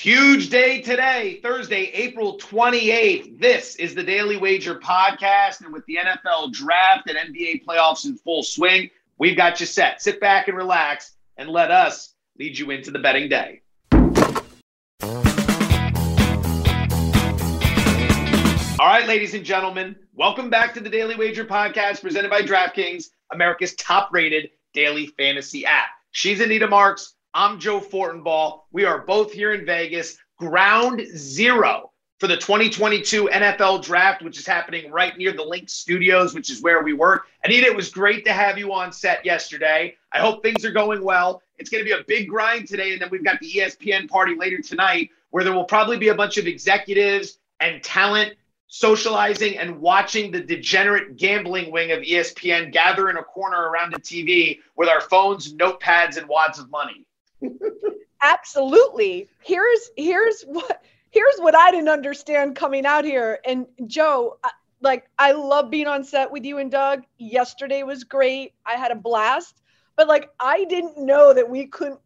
Huge day today, Thursday, April 28th. This is the Daily Wager podcast. And with the NFL draft and NBA playoffs in full swing, we've got you set. Sit back and relax and let us lead you into the betting day. All right, ladies and gentlemen, welcome back to the Daily Wager podcast presented by DraftKings, America's top rated daily fantasy app. She's Anita Marks. I'm Joe Fortenbaugh. We are both here in Vegas, ground zero for the 2022 NFL draft, which is happening right near the LINQ Studios, which is where we work. Anita, it was great to have you on set yesterday. I hope things are going well. It's going to be a big grind today. And then we've got the ESPN party later tonight, where there will probably be a bunch of executives and talent socializing and watching the degenerate gambling wing of ESPN gather in a corner around a TV with our phones, notepads, and wads of money. Absolutely. Here's here's what here's what I didn't understand coming out here. And Joe, like I love being on set with you and Doug. Yesterday was great. I had a blast. But like I didn't know that we couldn't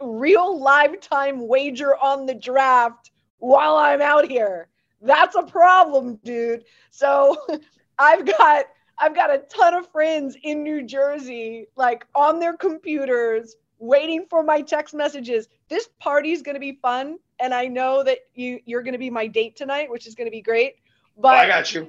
real live time wager on the draft while I'm out here. That's a problem, dude. So I've got I've got a ton of friends in New Jersey, like on their computers, waiting for my text messages. This party is going to be fun, and I know that you you're going to be my date tonight, which is going to be great. But oh, I got you.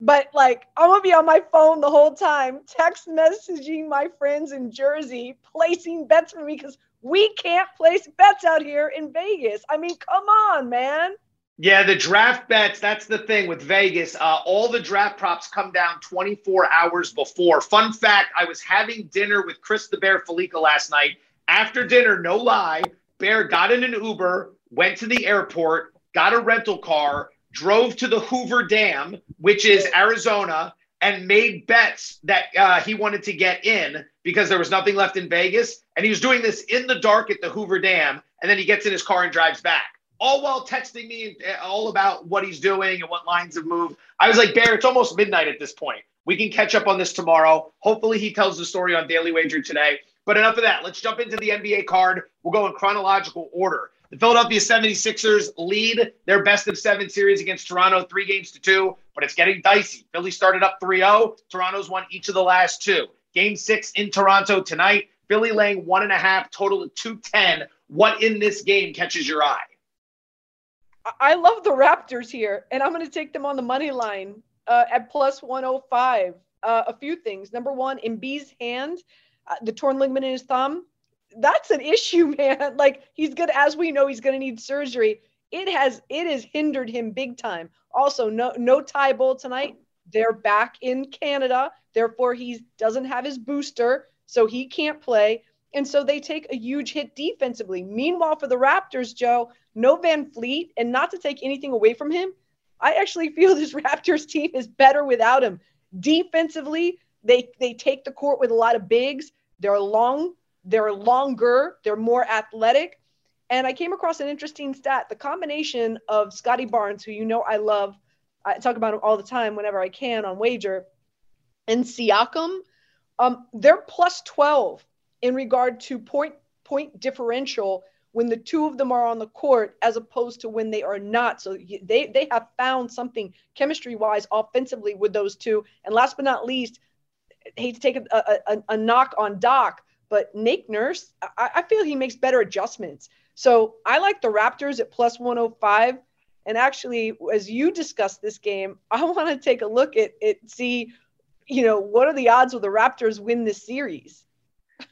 But like, I'm gonna be on my phone the whole time, text messaging my friends in Jersey, placing bets for me because we can't place bets out here in Vegas. I mean, come on, man. Yeah, the draft bets, that's the thing with Vegas. Uh, all the draft props come down 24 hours before. Fun fact I was having dinner with Chris the Bear Fallica last night. After dinner, no lie, Bear got in an Uber, went to the airport, got a rental car, drove to the Hoover Dam, which is Arizona, and made bets that uh, he wanted to get in because there was nothing left in Vegas. And he was doing this in the dark at the Hoover Dam. And then he gets in his car and drives back all while texting me uh, all about what he's doing and what lines have moved. I was like, Bear, it's almost midnight at this point. We can catch up on this tomorrow. Hopefully, he tells the story on Daily Wager today. But enough of that. Let's jump into the NBA card. We'll go in chronological order. The Philadelphia 76ers lead their best of seven series against Toronto, three games to two, but it's getting dicey. Philly started up 3 0. Toronto's won each of the last two. Game six in Toronto tonight. Philly laying one and a half, total of 210. What in this game catches your eye? I love the Raptors here, and I'm going to take them on the money line uh, at plus 105. Uh, a few things. Number one, Embiid's hand, uh, the torn ligament in his thumb. That's an issue, man. Like he's gonna, as we know, he's gonna need surgery. It has it has hindered him big time. Also, no no Thybulle tonight. They're back in Canada, therefore he doesn't have his booster, so he can't play. And so they take a huge hit defensively. Meanwhile, for the Raptors, Joe, no VanVleet, and not to take anything away from him, I actually feel this Raptors team is better without him. Defensively, they they take the court with a lot of bigs. They're long, they're longer, they're more athletic. And I came across an interesting stat. The combination of Scottie Barnes, who you know I love, I talk about him all the time whenever I can on Wager, and Siakam, um, they're plus 12 in regard to point point differential when the two of them are on the court as opposed to when they are not. So they they have found something chemistry wise offensively with those two. And last but not least, hate to take a, a, a knock on Doc, but Nick Nurse, I, I feel he makes better adjustments. So I like the Raptors at plus 105. And actually, as you discuss this game, I want to take a look at it, see, you know, what are the odds of the Raptors win this series?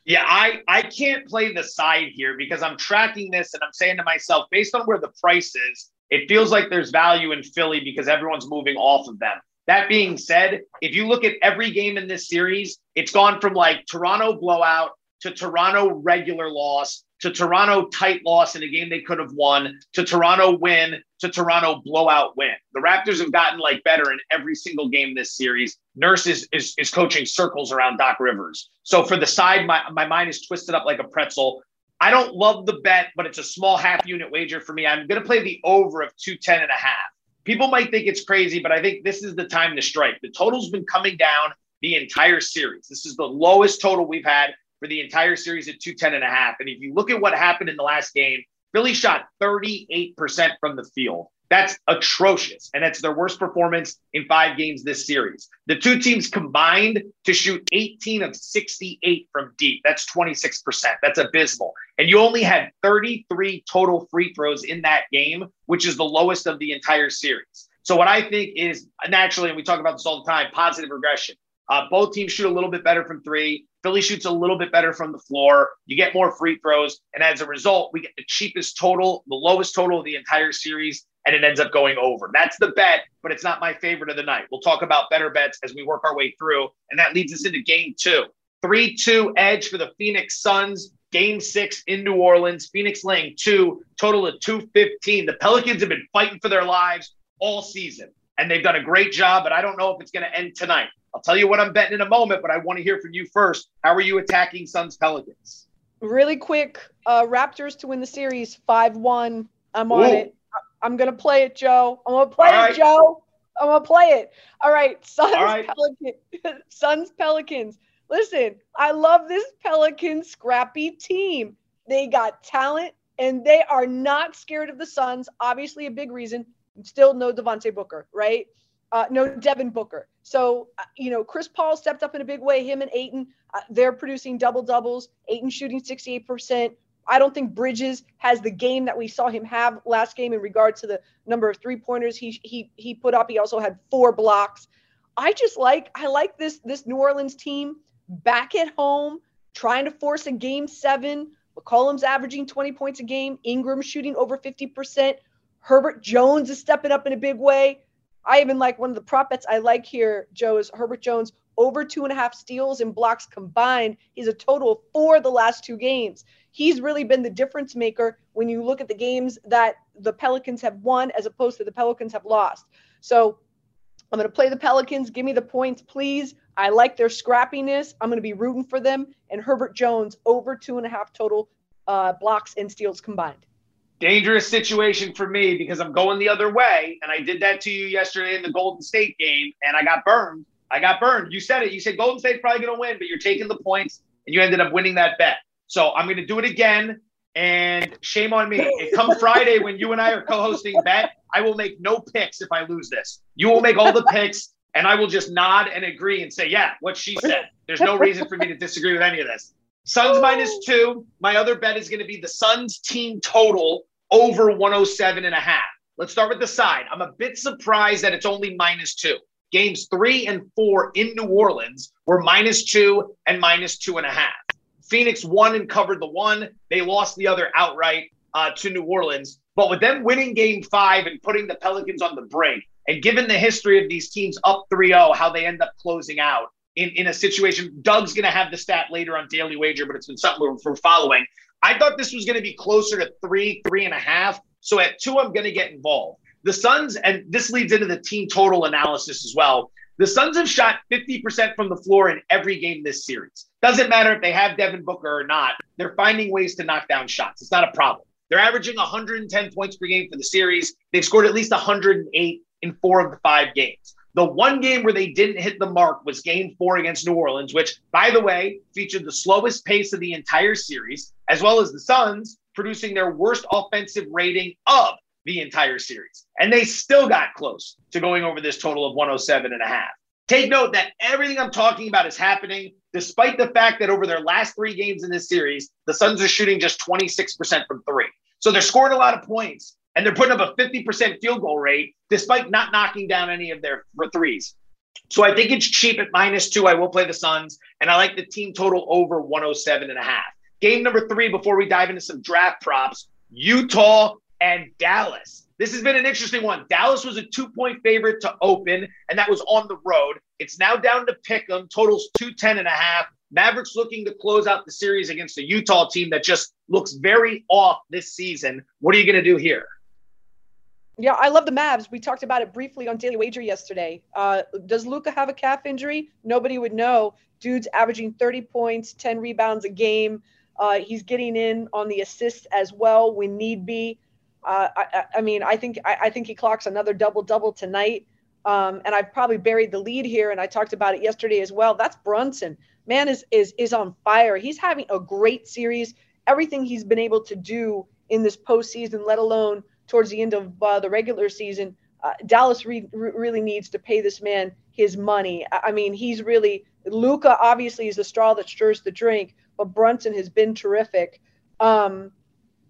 Yeah, I I can't play the side here because I'm tracking this and I'm saying to myself, based on where the price is, it feels like there's value in Philly because everyone's moving off of them. That being said, if you look at every game in this series, it's gone from like Toronto blowout to Toronto regular loss to Toronto tight loss in a game they could have won, to Toronto win, to Toronto blowout win. The Raptors have gotten like better in every single game this series. Nurse is, is, is coaching circles around Doc Rivers. So for the side, my, my mind is twisted up like a pretzel. I don't love the bet, but it's a small half unit wager for me. I'm going to play the over of 210 and a half. People might think it's crazy, but I think this is the time to strike. The total's been coming down the entire series. This is the lowest total we've had for the entire series at 210 and a half. And if you look at what happened in the last game, Philly shot 38% from the field. That's atrocious. And that's their worst performance in five games this series. The two teams combined to shoot 18 of 68 from deep. That's 26%. That's abysmal. And you only had 33 total free throws in that game, which is the lowest of the entire series. So, what I think is naturally, and we talk about this all the time, positive regression. Uh, both teams shoot a little bit better from three. Philly shoots a little bit better from the floor. You get more free throws. And as a result, we get the cheapest total, the lowest total of the entire series, and it ends up going over. That's the bet, but it's not my favorite of the night. We'll talk about better bets as we work our way through. And that leads us into game two 3 2 edge for the Phoenix Suns. Game six in New Orleans. Phoenix laying two, total of 215. The Pelicans have been fighting for their lives all season, and they've done a great job, but I don't know if it's going to end tonight. I'll tell you what I'm betting in a moment, but I want to hear from you first. How are you attacking Suns Pelicans? Really quick, uh, Raptors to win the series 5 1. I'm on Ooh. it. I'm going to play it, Joe. I'm going to play it, Joe. I'm going to play it. All right. Suns, All right. Pelicans. Suns Pelicans. Listen, I love this Pelican scrappy team. They got talent and they are not scared of the Suns. Obviously, a big reason. Still no Devontae Booker, right? Uh, no Devin Booker. So, uh, you know, Chris Paul stepped up in a big way. Him and Ayton, uh, they're producing double doubles. Ayton shooting 68%. I don't think Bridges has the game that we saw him have last game in regard to the number of three pointers he he he put up. He also had four blocks. I just like I like this this New Orleans team back at home trying to force a game seven. McCollum's averaging 20 points a game. Ingram shooting over 50%. Herbert Jones is stepping up in a big way. I even like one of the prop bets I like here, Joe, is Herbert Jones over two and a half steals and blocks combined. He's a total of four the last two games. He's really been the difference maker when you look at the games that the Pelicans have won as opposed to the Pelicans have lost. So I'm going to play the Pelicans. Give me the points, please. I like their scrappiness. I'm going to be rooting for them. And Herbert Jones over two and a half total uh, blocks and steals combined dangerous situation for me because I'm going the other way. And I did that to you yesterday in the Golden State game, and I got burned. I got burned. You said it. You said Golden State's probably going to win, but you're taking the points, and you ended up winning that bet. So I'm going to do it again. And shame on me. Come Friday when you and I are co-hosting bet, I will make no picks if I lose this. You will make all the picks, and I will just nod and agree and say, yeah, what she said. There's no reason for me to disagree with any of this. Suns minus two. My other bet is going to be the Suns team total over 107 and a half. Let's start with the side. I'm a bit surprised that it's only minus two. Games three and four in New Orleans were minus two and minus two and a half. Phoenix won and covered the one. They lost the other outright uh, to New Orleans. But with them winning game five and putting the Pelicans on the break, and given the history of these teams up 3 0, how they end up closing out in, in a situation, Doug's going to have the stat later on Daily Wager, but it's been something we're, we're following. I thought this was going to be closer to three, three and a half. So at two, I'm going to get involved. The Suns, and this leads into the team total analysis as well. The Suns have shot 50% from the floor in every game this series. Doesn't matter if they have Devin Booker or not, they're finding ways to knock down shots. It's not a problem. They're averaging 110 points per game for the series. They've scored at least 108 in four of the five games. The one game where they didn't hit the mark was game four against New Orleans, which, by the way, featured the slowest pace of the entire series, as well as the Suns producing their worst offensive rating of the entire series. And they still got close to going over this total of 107 and a half. Take note that everything I'm talking about is happening despite the fact that over their last three games in this series, the Suns are shooting just 26% from three. So they're scoring a lot of points, and they're putting up a 50% field goal rate despite not knocking down any of their threes. So I think it's cheap at minus two. I will play the Suns, and I like the team total over 107 and a half. Game number three, before we dive into some draft props, Utah and Dallas. This has been an interesting one. Dallas was a two point favorite to open, and that was on the road. It's now down to pick them, totals 210 and a half. Mavericks looking to close out the series against a Utah team that just looks very off this season. What are you going to do here? Yeah, I love the Mavs. We talked about it briefly on Daily Wager yesterday. Uh, does Luka have a calf injury? Nobody would know. Dude's averaging 30 points, 10 rebounds a game. Uh, he's getting in on the assists as well when need be. Uh, I, I, mean, I think I, I, think he clocks another double double tonight. Um, and I've probably buried the lead here, and I talked about it yesterday as well. That's Brunson. Man is is is on fire. He's having a great series. Everything he's been able to do in this postseason, let alone towards the end of uh, the regular season. Uh, Dallas re- really needs to pay this man his money. I, mean, he's really Luka. Obviously, is the straw that stirs the drink, but Brunson has been terrific. Um,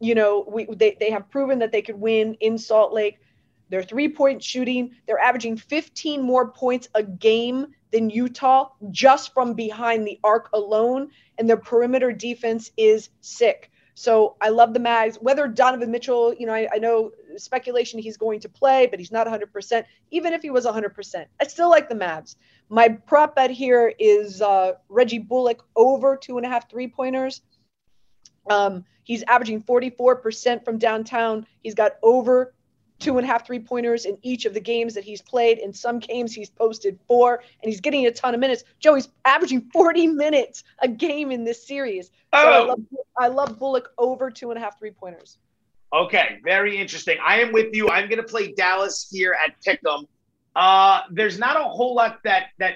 you know, we they, they have proven that they could win in Salt Lake. Their three point shooting, they're averaging 15 more points a game than Utah just from behind the arc alone. And their perimeter defense is sick. So I love the Mavs. Whether Donovan Mitchell, you know, I, I know speculation he's going to play, but he's not 100%. Even if he was 100%, I still like the Mavs. My prop bet here is uh, Reggie Bullock over two and a half three pointers. Um, he's averaging 44% from downtown. He's got over two and a half three pointers in each of the games that he's played. In some games, he's posted four and he's getting a ton of minutes. Joe, he's averaging 40 minutes a game in this series. Oh. So I, love, I love Bullock over two and a half three pointers. Okay, very interesting. I am with you. I'm going to play Dallas here at Pick'em. Uh, there's not a whole lot that that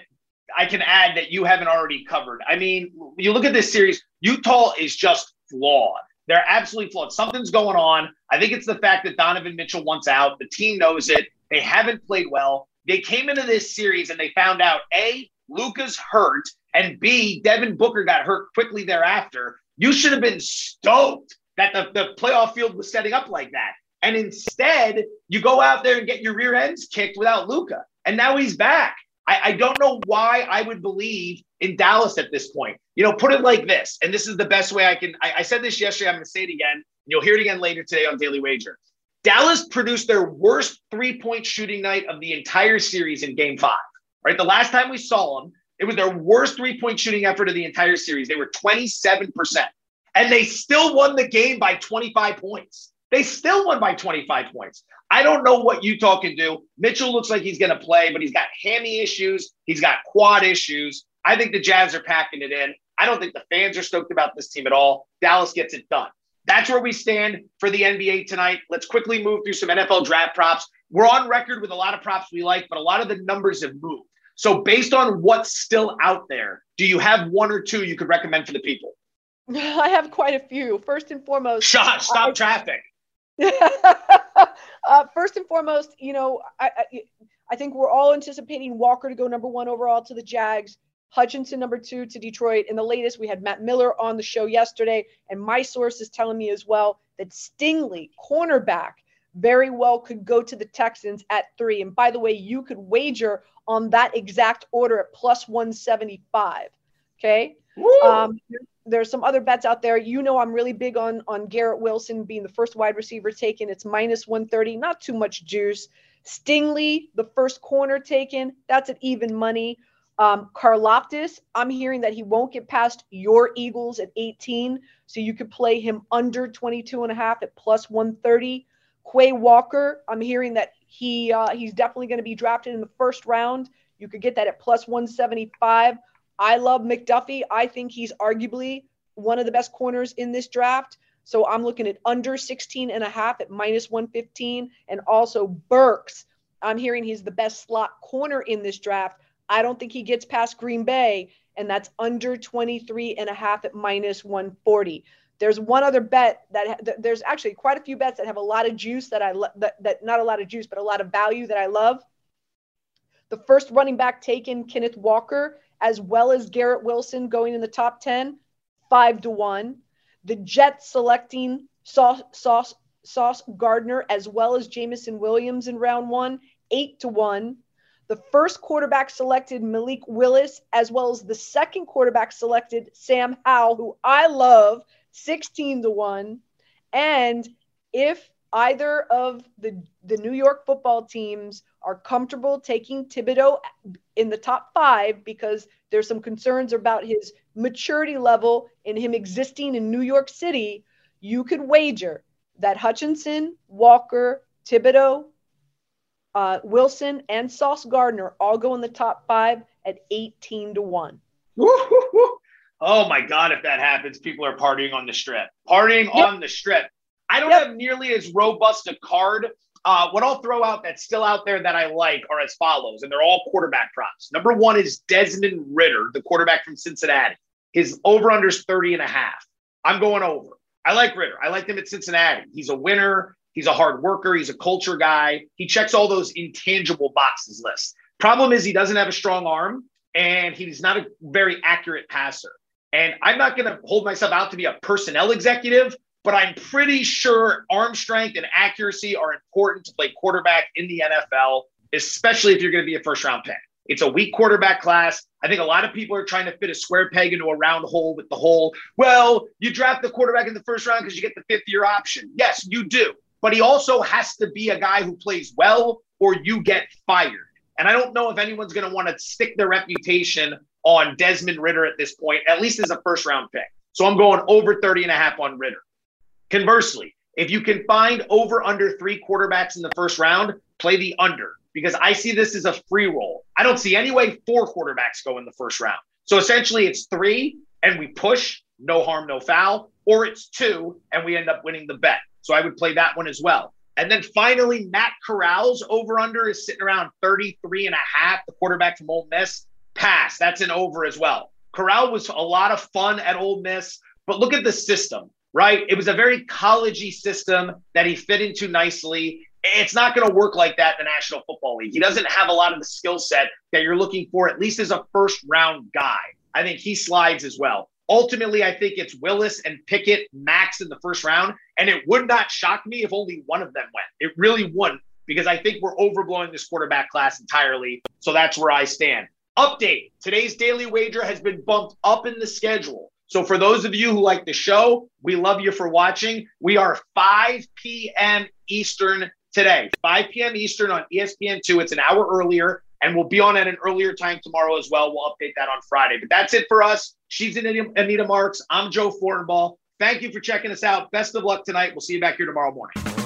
I can add that you haven't already covered. I mean, you look at this series. Utah is just flawed. They're absolutely flawed. Something's going on. I think it's the fact that Donovan Mitchell wants out. The team knows it. They haven't played well. They came into this series and they found out A, Luka's hurt, and B, Devin Booker got hurt quickly thereafter. You should have been stoked that the, the playoff field was setting up like that. And instead, you go out there and get your rear ends kicked without Luka. And now he's back. I, I don't know why I would believe in Dallas at this point. You know, put it like this, and this is the best way I can. I, I said this yesterday. I'm going to say it again. You'll hear it again later today on Daily Wager. Dallas produced their worst three point shooting night of the entire series in game five, right? The last time we saw them, it was their worst three point shooting effort of the entire series. They were 27%, and they still won the game by 25 points. They still won by 25 points. I don't know what Utah can do. Mitchell looks like he's going to play, but he's got hammy issues. He's got quad issues. I think the Jazz are packing it in. I don't think the fans are stoked about this team at all. Dallas gets it done. That's where we stand for the NBA tonight. Let's quickly move through some NFL draft props. We're on record with a lot of props we like, but a lot of the numbers have moved. So, based on what's still out there, do you have one or two you could recommend for the people? I have quite a few. First and foremost, Shot, stop I, traffic. uh, first and foremost, you know, I, I, I think we're all anticipating Walker to go number one overall to the Jags. Hutchinson number two to Detroit. In the latest, we had Matt Miller on the show yesterday, and my source is telling me as well that Stingley, cornerback, very well could go to the Texans at three. And by the way, you could wager on that exact order at plus 175. Okay. Um, there's some other bets out there. You know, I'm really big on on Garrett Wilson being the first wide receiver taken. It's minus 130, not too much juice. Stingley, the first corner taken, that's at even money. Um, I'm hearing that he won't get past your Eagles at 18, so you could play him under 22 and a half at plus 130. Quay Walker, I'm hearing that he uh, he's definitely going to be drafted in the first round. You could get that at plus 175. I love McDuffie. I think he's arguably one of the best corners in this draft. So I'm looking at under 16 and a half at minus 115. And also Burks. I'm hearing he's the best slot corner in this draft. I don't think he gets past Green Bay, and that's under 23 and a half at minus 140. There's one other bet that there's actually quite a few bets that have a lot of juice that I lo- that, that not a lot of juice, but a lot of value that I love. The first running back taken, Kenneth Walker, as well as Garrett Wilson going in the top 10, five to one. The Jets selecting Sauce, Sauce, Sauce Gardner as well as Jameson Williams in round one, eight to one. The first quarterback selected Malik Willis, as well as the second quarterback selected Sam Howell, who I love, 16 to 1. And if either of the, the New York football teams are comfortable taking Thibodeaux in the top five because there's some concerns about his maturity level and him existing in New York City, you could wager that Hutchinson, Walker, Thibodeaux, uh, Wilson, and Sauce Gardner all go in the top five at 18 to 1. Oh my God, if that happens, people are partying on the strip. Partying yep. on the strip. I don't yep. have nearly as robust a card uh, what I'll throw out that's still out there that I like are as follows, and they're all quarterback props. Number one is Desmond Ridder, the quarterback from Cincinnati. His over under is 30 and a half. I'm going over. I like Ridder. I like him at Cincinnati. He's a winner. He's a hard worker. He's a culture guy. He checks all those intangible boxes list. Problem is, he doesn't have a strong arm and he's not a very accurate passer. And I'm not going to hold myself out to be a personnel executive, but I'm pretty sure arm strength and accuracy are important to play quarterback in the NFL, especially if you're going to be a first round pick. It's a weak quarterback class. I think a lot of people are trying to fit a square peg into a round hole with the whole, well, you draft the quarterback in the first round because you get the fifth year option. Yes, you do. But he also has to be a guy who plays well or you get fired. And I don't know if anyone's going to want to stick their reputation on Desmond Ridder at this point, at least as a first round pick. So I'm going over 30 and a half on Ridder. Conversely, if you can find over under three quarterbacks in the first round, play the under because I see this as a free roll. I don't see any way four quarterbacks go in the first round. So essentially, it's three and we push, no harm, no foul, or it's two and we end up winning the bet. So I would play that one as well. And then finally, Matt Corral's over under is sitting around 33 and a half, the quarterback from Ole Miss. Pass. That's an over as well. Corral was a lot of fun at Ole Miss, but look at the system, right? It was a very collegey system that he fit into nicely it's not going to work like that in the National Football League. He doesn't have a lot of the skill set that you're looking for, at least as a first round guy. I think he slides as well. Ultimately, I think it's Willis and Pickett max in the first round. And it would not shock me if only one of them went. It really wouldn't, because I think we're overblowing this quarterback class entirely. So that's where I stand. Update today's daily wager has been bumped up in the schedule. So for those of you who like the show, we love you for watching. We are 5 p.m. Eastern today, 5 p.m. Eastern on ESPN2. It's an hour earlier, and we'll be on at an earlier time tomorrow as well. We'll update that on Friday. But that's it for us. She's Anita, Marks. I'm Joe Fortenbaugh. Thank you for checking us out. Best of luck tonight. We'll see you back here tomorrow morning.